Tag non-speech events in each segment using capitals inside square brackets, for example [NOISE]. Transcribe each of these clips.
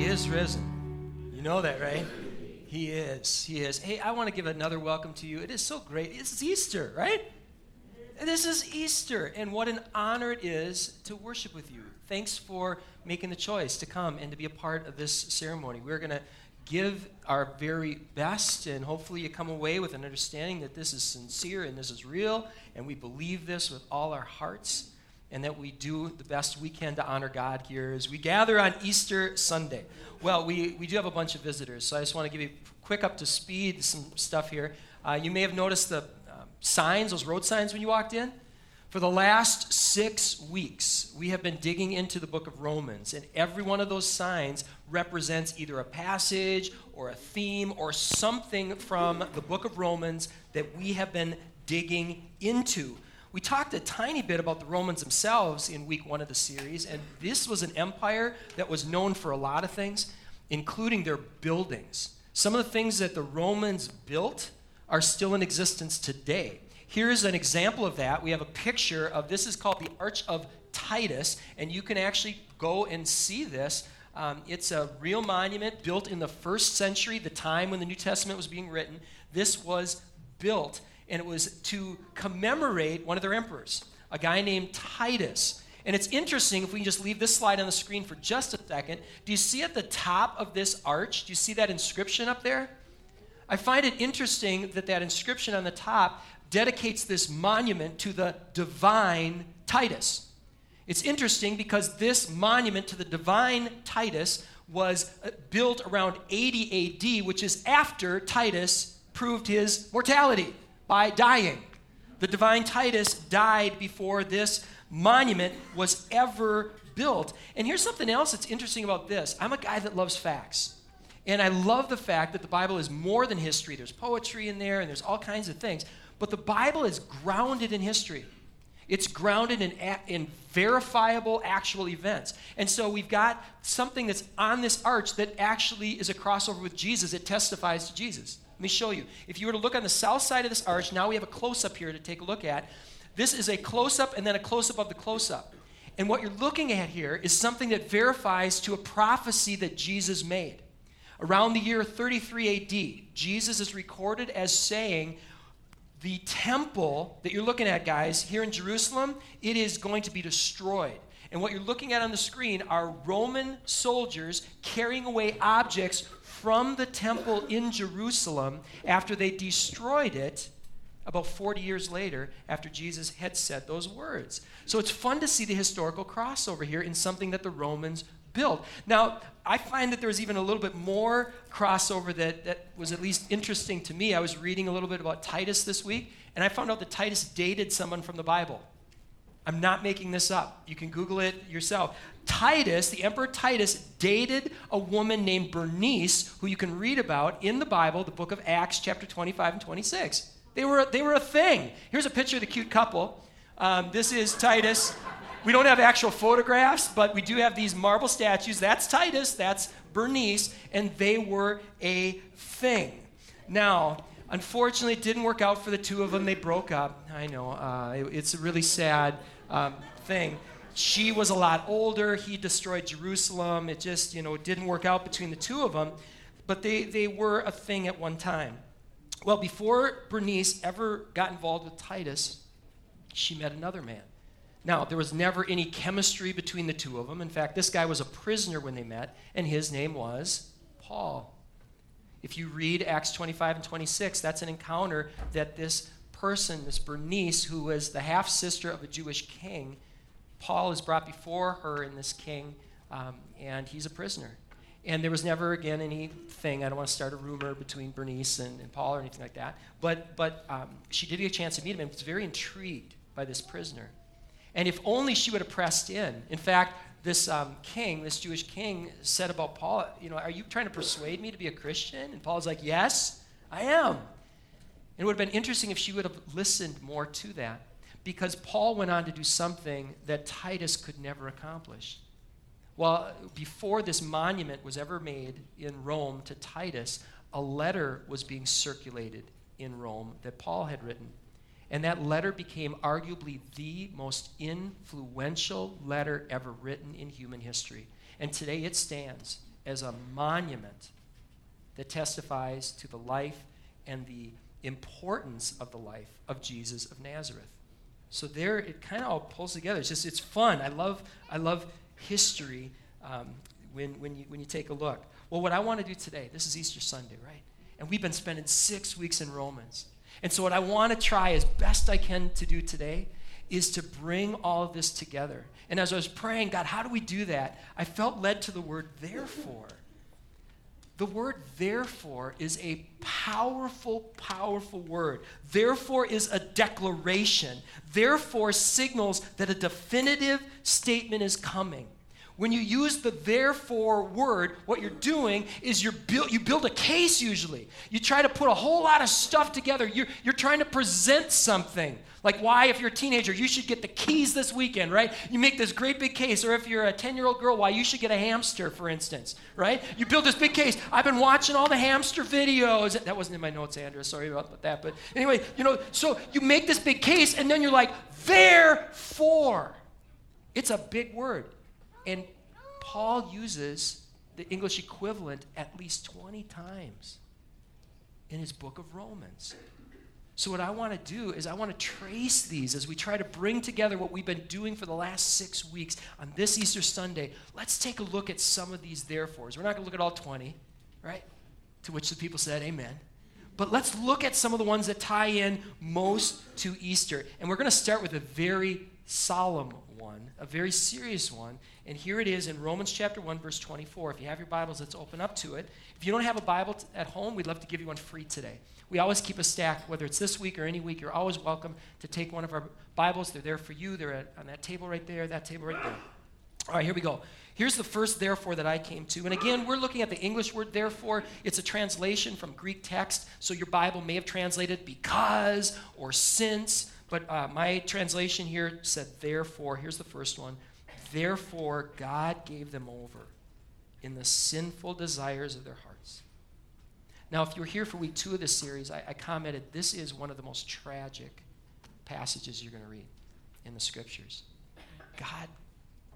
He is mm. risen. You know that, right? He is. He is. Hey, I want to give another welcome to you. It is so great. It's Easter, right? This is Easter, and what an honor it is to worship with you. Thanks for making the choice to come and to be a part of this ceremony. We're going to give our very best, and hopefully, you come away with an understanding that this is sincere and this is real, and we believe this with all our hearts and that we do the best we can to honor God here as we gather on Easter Sunday. Well, we, we do have a bunch of visitors, so I just want to give you quick up to speed some stuff here. Uh, you may have noticed the uh, signs, those road signs when you walked in. For the last six weeks, we have been digging into the book of Romans, and every one of those signs represents either a passage or a theme or something from the book of Romans that we have been digging into. We talked a tiny bit about the Romans themselves in week one of the series, and this was an empire that was known for a lot of things, including their buildings. Some of the things that the Romans built are still in existence today. Here's an example of that. We have a picture of this is called the Arch of Titus, and you can actually go and see this. Um, it's a real monument built in the first century, the time when the New Testament was being written. This was built and it was to commemorate one of their emperors, a guy named Titus. And it's interesting if we can just leave this slide on the screen for just a second. Do you see at the top of this arch, do you see that inscription up there? I find it interesting that that inscription on the top dedicates this monument to the divine Titus. It's interesting because this monument to the divine Titus was uh, built around 80 AD, which is after Titus proved his mortality by dying. The divine Titus died before this monument was ever built. And here's something else that's interesting about this I'm a guy that loves facts. And I love the fact that the Bible is more than history. There's poetry in there and there's all kinds of things. But the Bible is grounded in history. It's grounded in, in verifiable actual events. And so we've got something that's on this arch that actually is a crossover with Jesus. It testifies to Jesus. Let me show you. If you were to look on the south side of this arch, now we have a close up here to take a look at. This is a close up and then a close up of the close up. And what you're looking at here is something that verifies to a prophecy that Jesus made. Around the year 33 AD, Jesus is recorded as saying, The temple that you're looking at, guys, here in Jerusalem, it is going to be destroyed. And what you're looking at on the screen are Roman soldiers carrying away objects from the temple in Jerusalem after they destroyed it about 40 years later after Jesus had said those words. So it's fun to see the historical crossover here in something that the Romans built. Now, I find that there's even a little bit more crossover that, that was at least interesting to me. I was reading a little bit about Titus this week, and I found out that Titus dated someone from the Bible. I'm not making this up. You can Google it yourself. Titus, the Emperor Titus, dated a woman named Bernice, who you can read about in the Bible, the book of Acts, chapter 25 and 26. They were, they were a thing. Here's a picture of the cute couple. Um, this is Titus. We don't have actual photographs, but we do have these marble statues. That's Titus, that's Bernice, and they were a thing. Now, unfortunately, it didn't work out for the two of them. They broke up. I know. Uh, it, it's a really sad um, thing she was a lot older. He destroyed Jerusalem. It just, you know, didn't work out between the two of them. But they, they were a thing at one time. Well, before Bernice ever got involved with Titus, she met another man. Now, there was never any chemistry between the two of them. In fact, this guy was a prisoner when they met, and his name was Paul. If you read Acts 25 and 26, that's an encounter that this person, this Bernice, who was the half sister of a Jewish king, Paul is brought before her in this king, um, and he's a prisoner. And there was never again anything. I don't want to start a rumor between Bernice and, and Paul or anything like that. But but um, she did get a chance to meet him and was very intrigued by this prisoner. And if only she would have pressed in. In fact, this um, king, this Jewish king, said about Paul, you know, are you trying to persuade me to be a Christian? And Paul's like, yes, I am. It would have been interesting if she would have listened more to that because Paul went on to do something that Titus could never accomplish. Well, before this monument was ever made in Rome to Titus, a letter was being circulated in Rome that Paul had written. And that letter became arguably the most influential letter ever written in human history. And today it stands as a monument that testifies to the life and the importance of the life of Jesus of Nazareth. So there, it kind of all pulls together. It's just, it's fun. I love, I love history um, when, when, you, when you take a look. Well, what I want to do today, this is Easter Sunday, right? And we've been spending six weeks in Romans. And so, what I want to try as best I can to do today is to bring all of this together. And as I was praying, God, how do we do that? I felt led to the word therefore. The word therefore is a powerful, powerful word. Therefore is a declaration. Therefore signals that a definitive statement is coming. When you use the therefore word, what you're doing is you're build, you build a case usually. You try to put a whole lot of stuff together. You're, you're trying to present something. Like why, if you're a teenager, you should get the keys this weekend, right? You make this great big case. Or if you're a 10 year old girl, why you should get a hamster, for instance, right? You build this big case. I've been watching all the hamster videos. That wasn't in my notes, Andrea. Sorry about that. But anyway, you know, so you make this big case, and then you're like, therefore. It's a big word. And Paul uses the English equivalent at least 20 times in his book of Romans. So, what I want to do is, I want to trace these as we try to bring together what we've been doing for the last six weeks on this Easter Sunday. Let's take a look at some of these therefores. We're not going to look at all 20, right? To which the people said, Amen. But let's look at some of the ones that tie in most to Easter. And we're going to start with a very solemn one, a very serious one. And here it is in Romans chapter 1, verse 24. If you have your Bibles, let's open up to it. If you don't have a Bible t- at home, we'd love to give you one free today. We always keep a stack, whether it's this week or any week. You're always welcome to take one of our Bibles. They're there for you. They're at, on that table right there, that table right there. All right, here we go. Here's the first therefore that I came to. And again, we're looking at the English word therefore. It's a translation from Greek text. So your Bible may have translated because or since. But uh, my translation here said therefore. Here's the first one. Therefore, God gave them over in the sinful desires of their hearts now, if you were here for week two of this series, I, I commented this is one of the most tragic passages you're going to read in the scriptures. God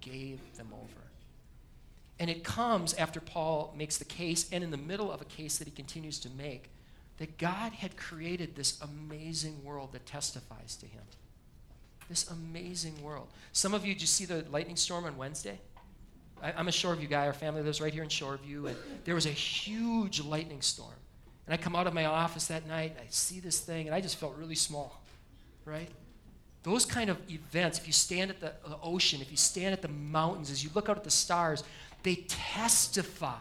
gave them over. And it comes after Paul makes the case, and in the middle of a case that he continues to make, that God had created this amazing world that testifies to him. This amazing world. Some of you, did you see the lightning storm on Wednesday? I, am a Shoreview guy. Our family lives right here in Shoreview, and there was a huge lightning storm. And I come out of my office that night, and I see this thing, and I just felt really small, right? Those kind of events, if you stand at the, the ocean, if you stand at the mountains, as you look out at the stars, they testify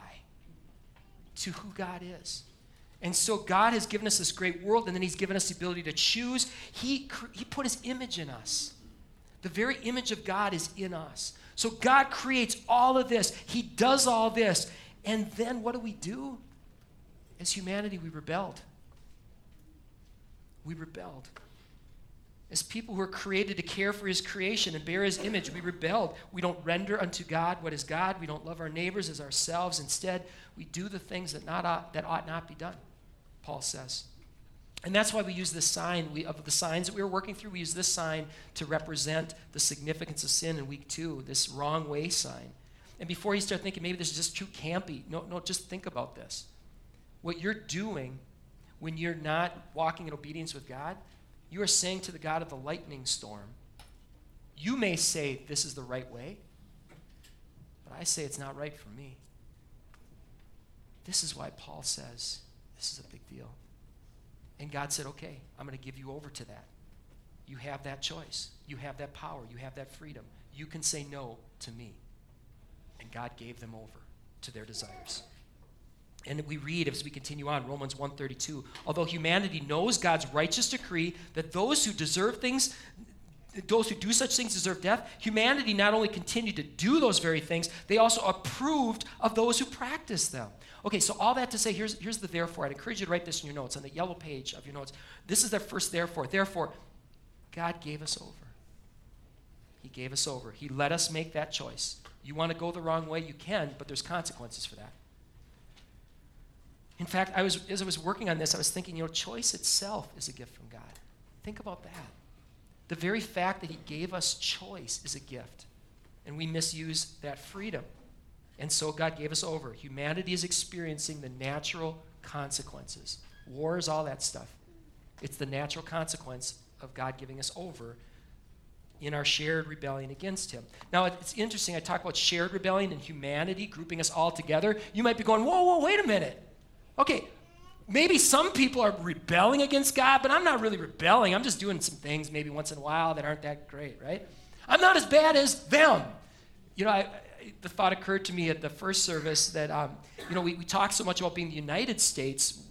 to who God is. And so God has given us this great world, and then He's given us the ability to choose. He, he put His image in us. The very image of God is in us. So God creates all of this, He does all this. And then what do we do? As humanity, we rebelled. We rebelled. As people who are created to care for his creation and bear his image, we rebelled. We don't render unto God what is God. We don't love our neighbors as ourselves. Instead, we do the things that, not ought, that ought not be done, Paul says. And that's why we use this sign. We, of the signs that we were working through, we use this sign to represent the significance of sin in week two, this wrong way sign. And before you start thinking maybe this is just too campy, no, no, just think about this what you're doing when you're not walking in obedience with God, you are saying to the God of the lightning storm, you may say this is the right way, but I say it's not right for me. This is why Paul says this is a big deal. And God said, okay, I'm going to give you over to that. You have that choice. You have that power. You have that freedom. You can say no to me. And God gave them over to their desires. And we read as we continue on Romans 132, although humanity knows God's righteous decree that those who deserve things those who do such things deserve death. Humanity not only continued to do those very things, they also approved of those who practice them. Okay, so all that to say, here's, here's the therefore. I'd encourage you to write this in your notes, on the yellow page of your notes. This is their first therefore. Therefore, God gave us over. He gave us over. He let us make that choice. You want to go the wrong way, you can, but there's consequences for that. In fact, I was, as I was working on this, I was thinking, you know, choice itself is a gift from God. Think about that. The very fact that He gave us choice is a gift, and we misuse that freedom. And so God gave us over. Humanity is experiencing the natural consequences. Wars, all that stuff. It's the natural consequence of God giving us over in our shared rebellion against Him. Now, it's interesting. I talk about shared rebellion and humanity grouping us all together. You might be going, whoa, whoa, wait a minute. Okay, maybe some people are rebelling against God, but I'm not really rebelling. I'm just doing some things maybe once in a while that aren't that great, right? I'm not as bad as them. You know, I, the thought occurred to me at the first service that, um, you know, we, we talk so much about being the United States.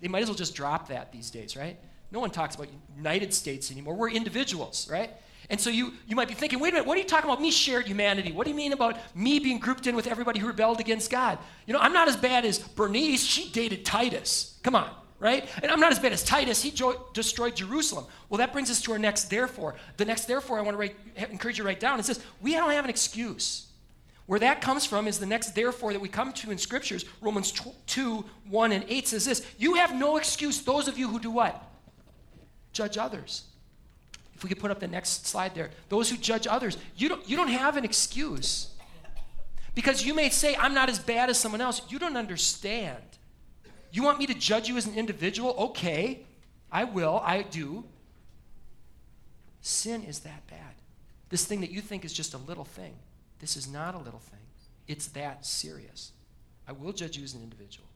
They might as well just drop that these days, right? No one talks about United States anymore. We're individuals, right? And so you, you might be thinking, wait a minute, what are you talking about me shared humanity? What do you mean about me being grouped in with everybody who rebelled against God? You know, I'm not as bad as Bernice. She dated Titus. Come on, right? And I'm not as bad as Titus. He jo- destroyed Jerusalem. Well, that brings us to our next therefore. The next therefore I want to write, encourage you to write down. It says, we don't have an excuse. Where that comes from is the next therefore that we come to in scriptures. Romans 2, 1 and 8 says this You have no excuse, those of you who do what? Judge others. If we could put up the next slide there. Those who judge others, you don't, you don't have an excuse. Because you may say, I'm not as bad as someone else. You don't understand. You want me to judge you as an individual? Okay, I will, I do. Sin is that bad. This thing that you think is just a little thing, this is not a little thing. It's that serious. I will judge you as an individual.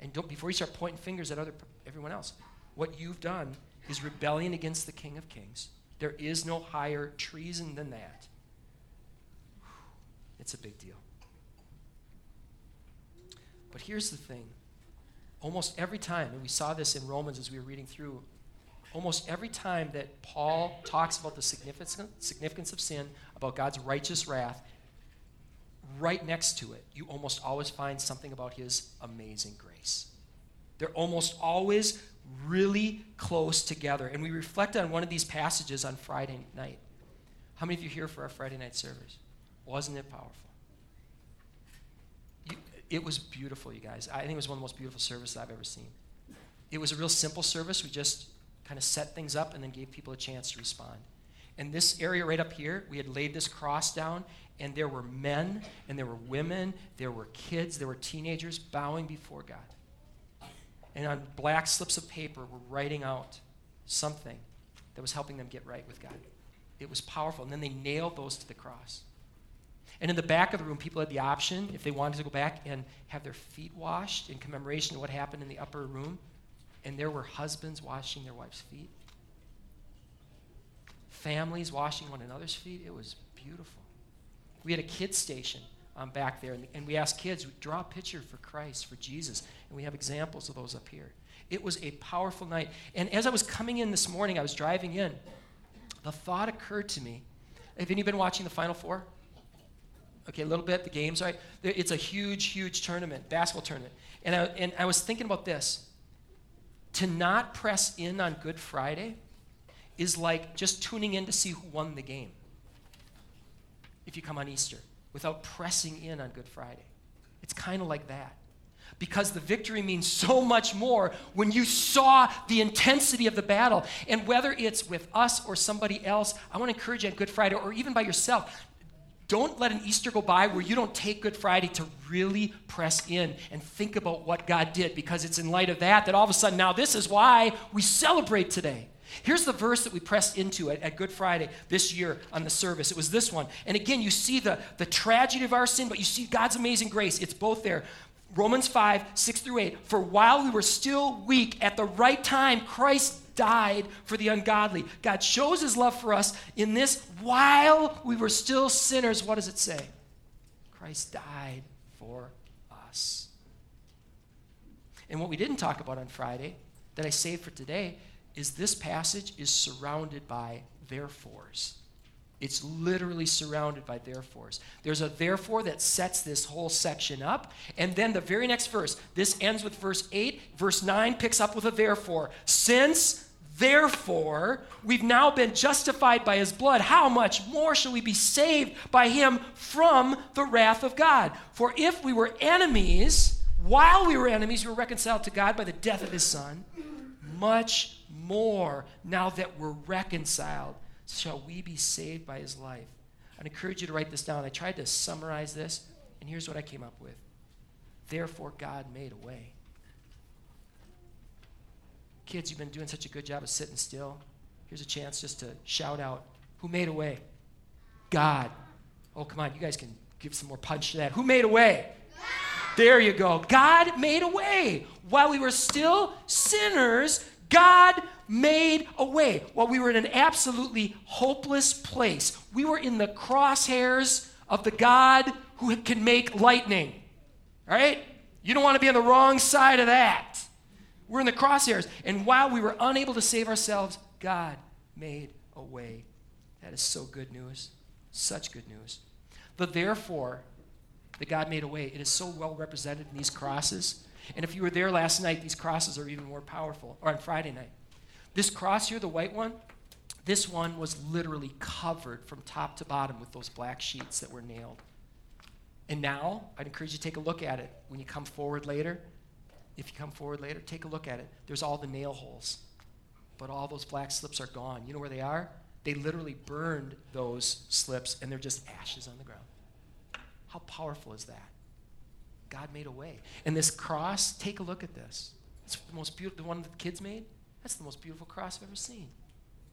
And don't before you start pointing fingers at other everyone else, what you've done is rebellion against the King of Kings. There is no higher treason than that. It's a big deal. But here's the thing almost every time, and we saw this in Romans as we were reading through, almost every time that Paul talks about the significance, of sin, about God's righteous wrath, right next to it, you almost always find something about his amazing grace. They're almost always really close together. And we reflect on one of these passages on Friday night. How many of you here for our Friday night service? Wasn't it powerful? It was beautiful, you guys. I think it was one of the most beautiful services I've ever seen. It was a real simple service. We just kind of set things up and then gave people a chance to respond. In this area right up here, we had laid this cross down, and there were men, and there were women, there were kids, there were teenagers bowing before God and on black slips of paper were writing out something that was helping them get right with God. It was powerful. And then they nailed those to the cross. And in the back of the room, people had the option, if they wanted to go back and have their feet washed in commemoration of what happened in the upper room. And there were husbands washing their wives' feet, families washing one another's feet. It was beautiful. We had a kids' station um, back there. And, and we ask kids, draw a picture for Christ, for Jesus. And we have examples of those up here. It was a powerful night. And as I was coming in this morning, I was driving in, the thought occurred to me. Have any been watching the Final Four? Okay, a little bit, the games, right? It's a huge, huge tournament, basketball tournament. And I, and I was thinking about this. To not press in on Good Friday is like just tuning in to see who won the game if you come on Easter without pressing in on Good Friday. It's kind of like that. Because the victory means so much more when you saw the intensity of the battle. And whether it's with us or somebody else, I want to encourage you on Good Friday or even by yourself. Don't let an Easter go by where you don't take Good Friday to really press in and think about what God did because it's in light of that that all of a sudden now this is why we celebrate today. Here's the verse that we pressed into at, at, Good Friday this year on the service. It was this one. And again, you see the, the tragedy of our sin, but you see God's amazing grace. It's both there. Romans 5, 6 through 8. For while we were still weak, at the right time, Christ died for the ungodly. God shows his love for us in this while we were still sinners. What does it say? Christ died for us. And what we didn't talk about on Friday that I saved for today is this passage is surrounded by therefores. It's literally surrounded by therefores. There's a therefore that sets this whole section up. And then the very next verse, this ends with verse 8. Verse 9 picks up with a therefore. Since, therefore, we've now been justified by his blood, how much more shall we be saved by him from the wrath of God? For if we were enemies, while we were enemies, we were reconciled to God by the death of his son, much more now that we're reconciled shall we be saved by his life. I'd encourage you to write this down. I tried to summarize this And here's what I came up with Therefore, God made a way. Kids, you've been doing such a good job of sitting still. Here's a chance just to shout out who made a way? God. Oh, come on, you guys can give some more punch to that. Who made a way? There you go. God made a way. While we were still sinners, God made a way. While we were in an absolutely hopeless place, we were in the crosshairs of the God who can make lightning. Right? You don't want to be on the wrong side of that. We're in the crosshairs. And while we were unable to save ourselves, God made a way. That is so good news. Such good news. But therefore, that God made a way, it is so well represented in these crosses. And if you were there last night, these crosses are even more powerful, or on Friday night. This cross here, the white one, this one was literally covered from top to bottom with those black sheets that were nailed. And now, I'd encourage you to take a look at it when you come forward later. If you come forward later, take a look at it. There's all the nail holes, but all those black slips are gone. You know where they are? They literally burned those slips, and they're just ashes on the ground. How powerful is that? God made a way. And this cross, take a look at this. It's the most beautiful, the one that the kids made. That's the most beautiful cross I've ever seen.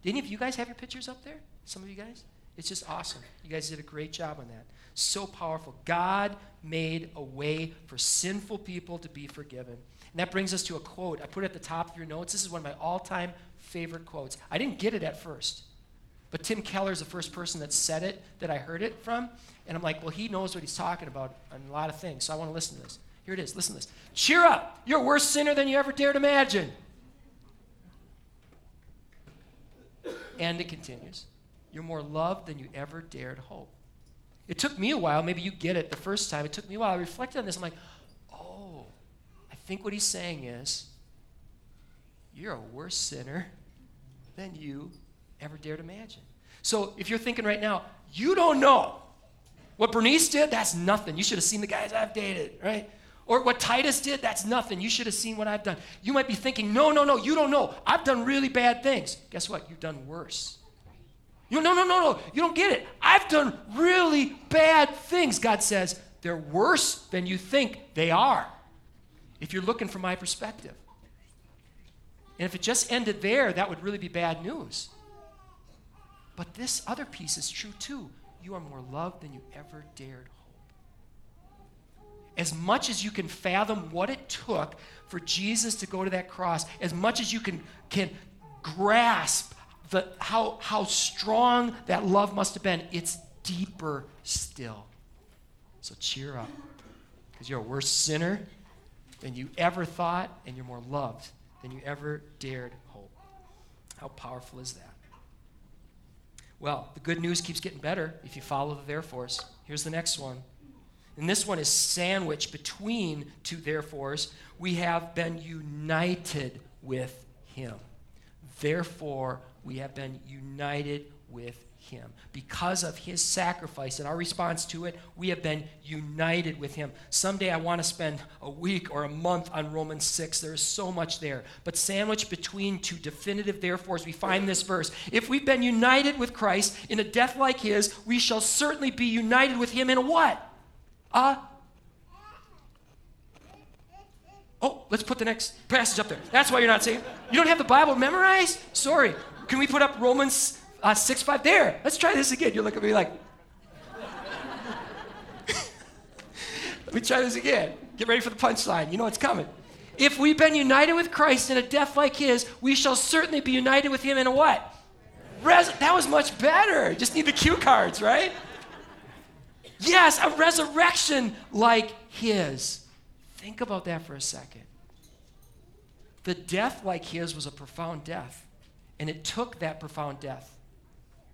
Any of you guys have your pictures up there? Some of you guys? It's just awesome. You guys did a great job on that. So powerful. God made a way for sinful people to be forgiven. And that brings us to a quote. I put it at the top of your notes. This is one of my all time favorite quotes. I didn't get it at first, but Tim Keller is the first person that said it that I heard it from. And I'm like, well, he knows what he's talking about on a lot of things, so I want to listen to this. Here it is. Listen to this. Cheer up. You're a worse sinner than you ever dared imagine. And it continues. You're more loved than you ever dared hope. It took me a while. Maybe you get it the first time. It took me a while. I reflected on this. I'm like, oh, I think what he's saying is, you're a worse sinner than you ever dared imagine. So if you're thinking right now, you don't know what Bernice did, that's nothing. You should have seen the guys I've dated, right? Or what Titus did, that's nothing. You should have seen what I've done. You might be thinking, no, no, no, you don't know. I've done really bad things. Guess what? You've done worse. You no, no, no, no. You don't get it. I've done really bad things. God says they're worse than you think they are. If you're looking from my perspective. And if it just ended there, that would really be bad news. But this other piece is true too. You are more loved than you ever dared hope. As much as you can fathom what it took for Jesus to go to that cross, as much as you can, can grasp the, how, how strong that love must have been, it's deeper still. So cheer up, because you're a worse sinner than you ever thought, and you're more loved than you ever dared hope. How powerful is that? Well, the good news keeps getting better if you follow the therefores. Here's the next one. And this one is sandwiched between two therefores. We have been united with him. Therefore, we have been united with him. Because of his sacrifice and our response to it, we have been united with him. Someday I want to spend a week or a month on Romans 6. There is so much there. But sandwiched between two definitive therefores, we find this verse. If we've been united with Christ in a death like his, we shall certainly be united with him in a what? A Oh, let's put the next passage up there. That's why you're not saved. You don't have the Bible memorized? Sorry. Can we put up Romans uh, 6 5? There. Let's try this again. You look at me like, [LAUGHS] let me try this again. Get ready for the punchline. You know it's coming. If we've been united with Christ in a death like his, we shall certainly be united with him in a what? Res- that was much better. Just need the cue cards, right? Yes, a resurrection like his. Think about that for a second. The death like his was a profound death. And it took that profound death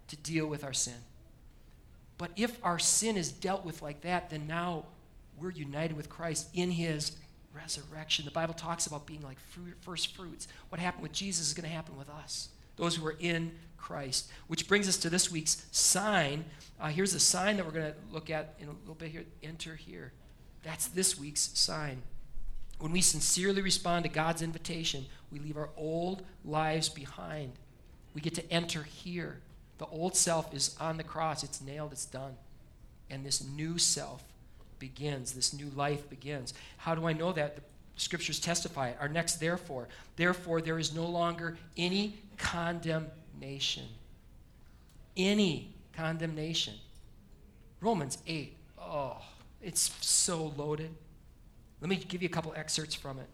to deal with our sin. But if our sin is dealt with like that, then now we're united with Christ in his resurrection. The Bible talks about being like fruit, first fruits. What happened with Jesus is going to happen with us, those who are in Christ. Which brings us to this week's sign. Uh, here's a sign that we're going to look at in a little bit here. Enter here. That's this week's sign. When we sincerely respond to God's invitation, we leave our old lives behind. We get to enter here. The old self is on the cross, it's nailed, it's done. And this new self begins, this new life begins. How do I know that? The scriptures testify. Our next therefore. Therefore, there is no longer any condemnation. Any condemnation. Romans 8. Oh, it's so loaded. Let me give you a couple excerpts from it.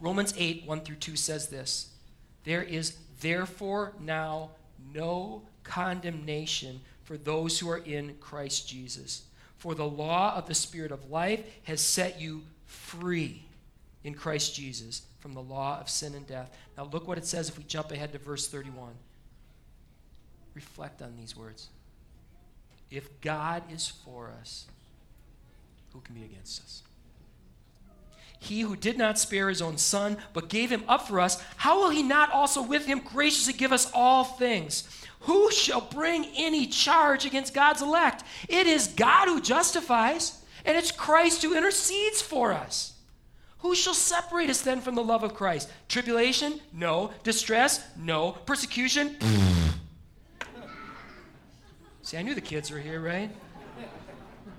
Romans 8, 1 through 2 says this There is therefore now no condemnation for those who are in Christ Jesus. For the law of the Spirit of life has set you free in Christ Jesus from the law of sin and death. Now, look what it says if we jump ahead to verse 31. Reflect on these words. If God is for us, who can be against us? He who did not spare his own son, but gave him up for us, how will he not also with him graciously give us all things? Who shall bring any charge against God's elect? It is God who justifies, and it's Christ who intercedes for us. Who shall separate us then from the love of Christ? Tribulation? No. Distress? No. Persecution? [SNIFFS] See, I knew the kids were here, right?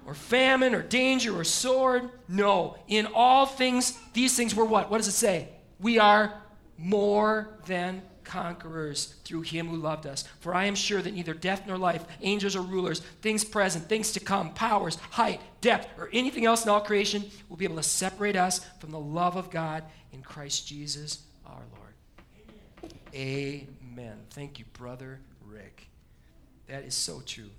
Or famine, or danger, or sword? No. In all things, these things were what? What does it say? We are more than conquerors through him who loved us. For I am sure that neither death nor life, angels or rulers, things present, things to come, powers, height, depth, or anything else in all creation will be able to separate us from the love of God in Christ Jesus our Lord. Amen. Thank you, Brother Rick. That is so true.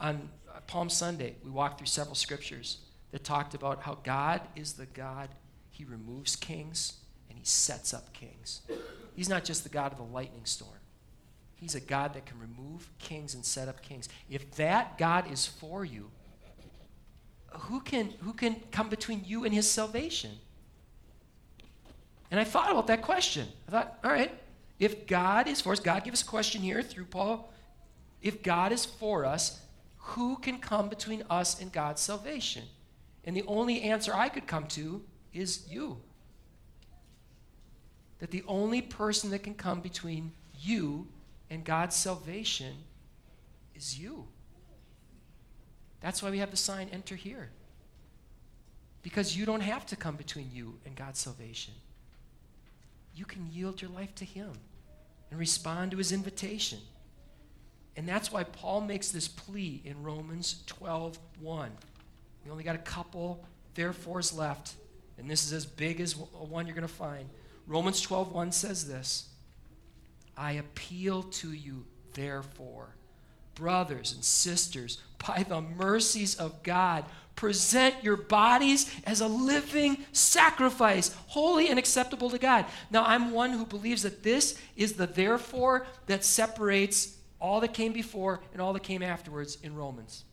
On Palm Sunday, we walked through several scriptures that talked about how God is the God, He removes kings and He sets up kings. He's not just the God of the lightning storm. He's a God that can remove kings and set up kings. If that God is for you, who can, who can come between you and his salvation? And I thought about that question. I thought, all right, if God is for us, God gave us a question here through Paul. If God is for us, who can come between us and God's salvation? And the only answer I could come to is you that the only person that can come between you and God's salvation is you. That's why we have the sign enter here. Because you don't have to come between you and God's salvation. You can yield your life to Him and respond to His invitation. And that's why Paul makes this plea in Romans 12 1. We only got a couple therefores left, and this is as big as one you're going to find. Romans 12:1 says this. I appeal to you, therefore, brothers and sisters, by the mercies of God, present your bodies as a living sacrifice, holy and acceptable to God. Now, I'm one who believes that this is the therefore that separates all that came before and all that came afterwards in Romans.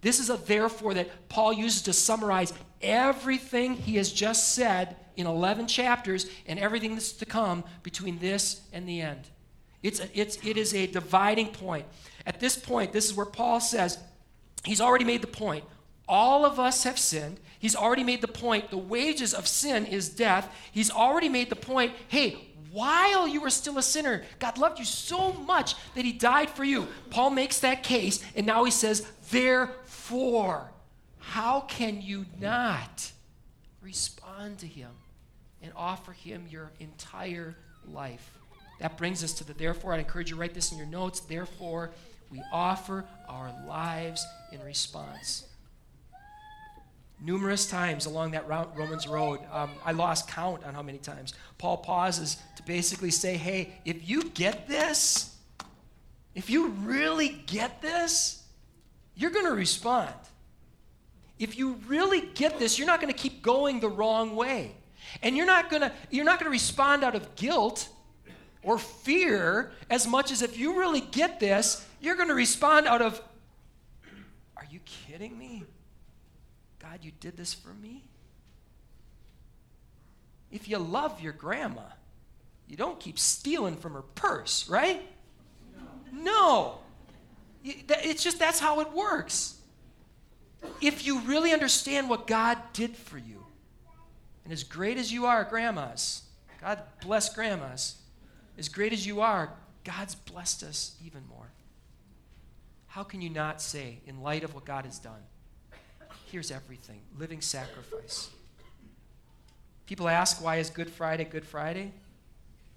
This is a therefore that Paul uses to summarize everything he has just said in 11 chapters and everything that's to come between this and the end. It's a, it's, it is a dividing point. At this point, this is where Paul says, he's already made the point. All of us have sinned. He's already made the point. The wages of sin is death. He's already made the point hey, while you were still a sinner, God loved you so much that he died for you. Paul makes that case, and now he says, therefore, how can you not respond to him and offer him your entire life? That brings us to the therefore. I'd encourage you to write this in your notes. Therefore, we offer our lives in response numerous times along that Romans road. Um, I lost count on how many times. Paul pauses to basically say, hey, if you get this, if you really get this, you're going to respond. If you really get this, you're not going to keep going the wrong way. And you're not going to you're not going to respond out of guilt or fear as much as if you really get this, you're going to respond out of Are you kidding me? God, you did this for me? If you love your grandma, you don't keep stealing from her purse, right? No. It's just that's how it works. If you really understand what God did for you, and as great as you are, grandmas, God bless grandmas, as great as you are, God's blessed us even more. How can you not say, in light of what God has done, here's everything living sacrifice. People ask, why is Good Friday Good Friday?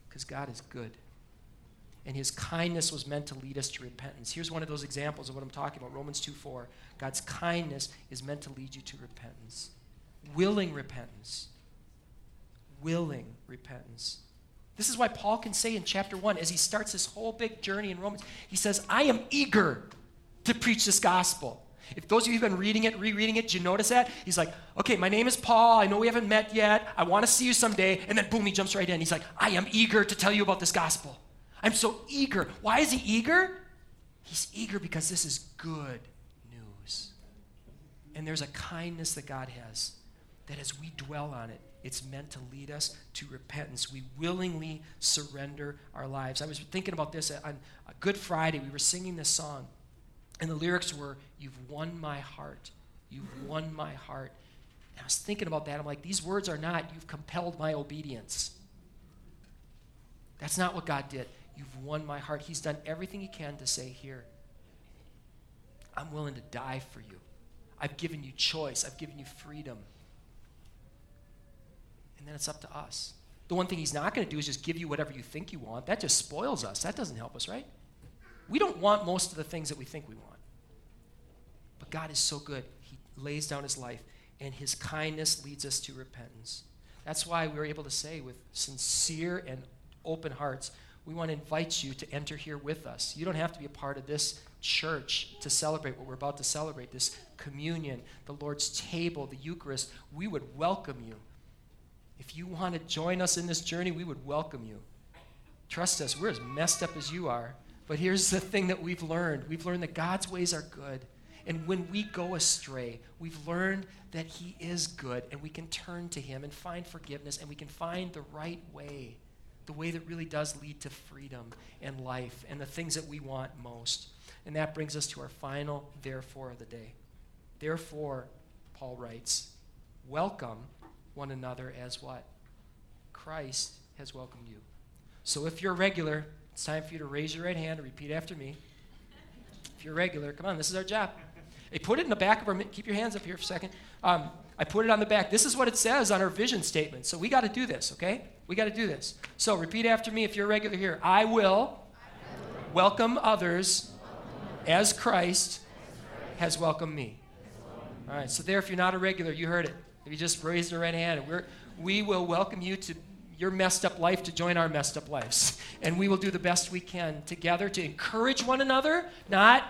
Because God is good. And his kindness was meant to lead us to repentance. Here's one of those examples of what I'm talking about Romans 2 4. God's kindness is meant to lead you to repentance, willing repentance. Willing repentance. This is why Paul can say in chapter 1, as he starts this whole big journey in Romans, he says, I am eager to preach this gospel. If those of you who've been reading it, rereading it, you notice that? He's like, okay, my name is Paul. I know we haven't met yet. I want to see you someday. And then boom, he jumps right in. He's like, I am eager to tell you about this gospel. I'm so eager. Why is he eager? He's eager because this is good news. And there's a kindness that God has that as we dwell on it, it's meant to lead us to repentance. We willingly surrender our lives. I was thinking about this on Good Friday. We were singing this song, and the lyrics were, You've won my heart. You've won my heart. And I was thinking about that. I'm like, These words are not, You've compelled my obedience. That's not what God did. You've won my heart. He's done everything He can to say, Here, I'm willing to die for you. I've given you choice, I've given you freedom and then it's up to us. The one thing he's not going to do is just give you whatever you think you want. That just spoils us. That doesn't help us, right? We don't want most of the things that we think we want. But God is so good. He lays down his life, and his kindness leads us to repentance. That's why we are able to say with sincere and open hearts, we want to invite you to enter here with us. You don't have to be a part of this church to celebrate what we're about to celebrate this communion, the Lord's table, the Eucharist. We would welcome you if you want to join us in this journey, we would welcome you. Trust us, we're as messed up as you are. But here's the thing that we've learned we've learned that God's ways are good. And when we go astray, we've learned that He is good, and we can turn to Him and find forgiveness, and we can find the right way, the way that really does lead to freedom and life and the things that we want most. And that brings us to our final therefore of the day. Therefore, Paul writes, welcome one another as what? Christ has welcomed you. So if you're regular, it's time for you to raise your right hand and repeat after me. If you're regular, come on, this is our job. Hey, put it in the back of our, keep your hands up here for a second. Um, I put it on the back. This is what it says on our vision statement. So we got to do this, okay? We got to do this. So repeat after me if you're regular here. I will welcome others as Christ has welcomed me. All right, so there, if you're not a regular, you heard it. If you just raised your right hand, we're, we will welcome you to your messed up life to join our messed up lives. And we will do the best we can together to encourage one another, not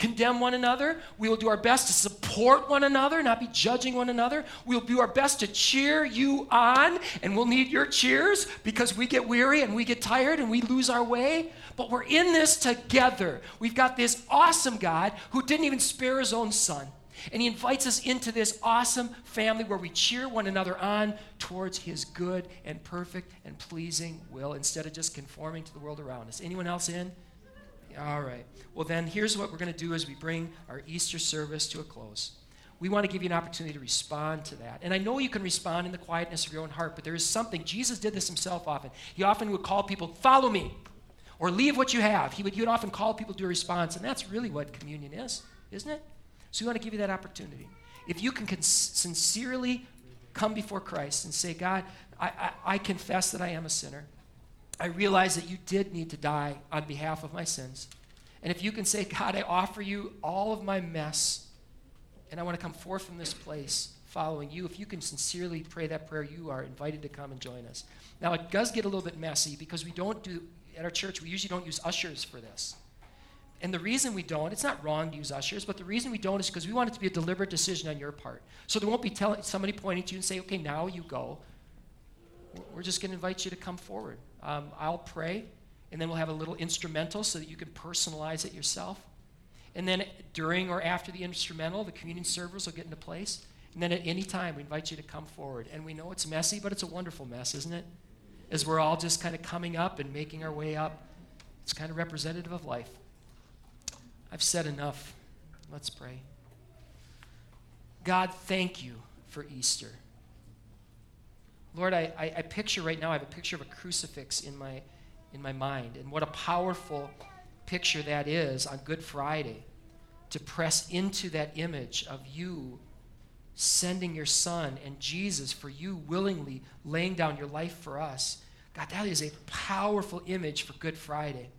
condemn one another. We will do our best to support one another, not be judging one another. We'll do our best to cheer you on, and we'll need your cheers because we get weary and we get tired and we lose our way. But we're in this together. We've got this awesome God who didn't even spare his own son. And he invites us into this awesome family where we cheer one another on towards his good and perfect and pleasing will instead of just conforming to the world around us. Anyone else in? All right. Well, then here's what we're going to do as we bring our Easter service to a close. We want to give you an opportunity to respond to that. And I know you can respond in the quietness of your own heart, but there is something. Jesus did this himself often. He often would call people, follow me, or leave what you have. He would, he would often call people to a response, and that's really what communion is, isn't it? So we want to give you that opportunity. If you can cons- sincerely come before Christ and say, God, I, I, I confess that I am a sinner. I realize that you did need to die on behalf of my sins. And if you can say, God, I offer you all of my mess, and I want to come forth from this place following you, if you can sincerely pray that prayer, you are invited to come and join us. Now, it does get a little bit messy because we don't do, at our church, we usually don't use ushers for this. And the reason we don't, it's not wrong to use ushers, but the reason we don't is because we want it to be a deliberate decision on your part. So there won't be telling somebody pointing to you and say, okay, now you go. We're just going to invite you to come forward. Um, I'll pray, and then we'll have a little instrumental so that you can personalize it yourself. And then during or after the instrumental, the communion servers will get into place. And then at any time, we invite you to come forward. And we know it's messy, but it's a wonderful mess, isn't it? As we're all just kind of coming up and making our way up. It's kind of representative of life. I've said enough. Let's pray. God, thank you for Easter. Lord, I, I, I, picture right now, I have a picture of a crucifix in my, in my mind. And what a powerful picture that is on Good Friday to press into that image of you sending your son and Jesus for you willingly laying down your life for us. God, that is a powerful image for Good Friday.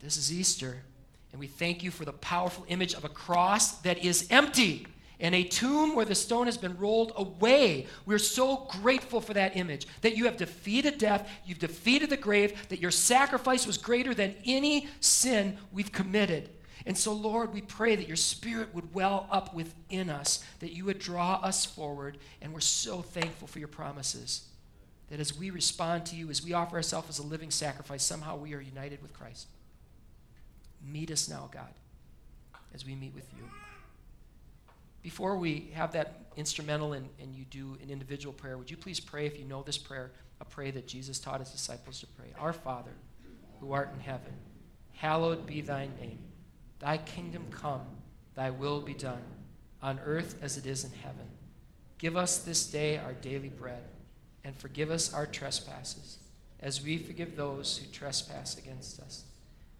This is Easter, and we thank you for the powerful image of a cross that is empty and a tomb where the stone has been rolled away. We're so grateful for that image that you have defeated death, you've defeated the grave, that your sacrifice was greater than any sin we've committed. And so, Lord, we pray that your spirit would well up within us, that you would draw us forward, and we're so thankful for your promises. That as we respond to you, as we offer ourselves as a living sacrifice, somehow we are united with Christ. Meet us now, God, as we meet with you. Before we have that instrumental and, and you do an individual prayer, would you please pray, if you know this prayer, a prayer that Jesus taught his disciples to pray? Our Father, who art in heaven, hallowed be thy name. Thy kingdom come, thy will be done, on earth as it is in heaven. Give us this day our daily bread, and forgive us our trespasses, as we forgive those who trespass against us.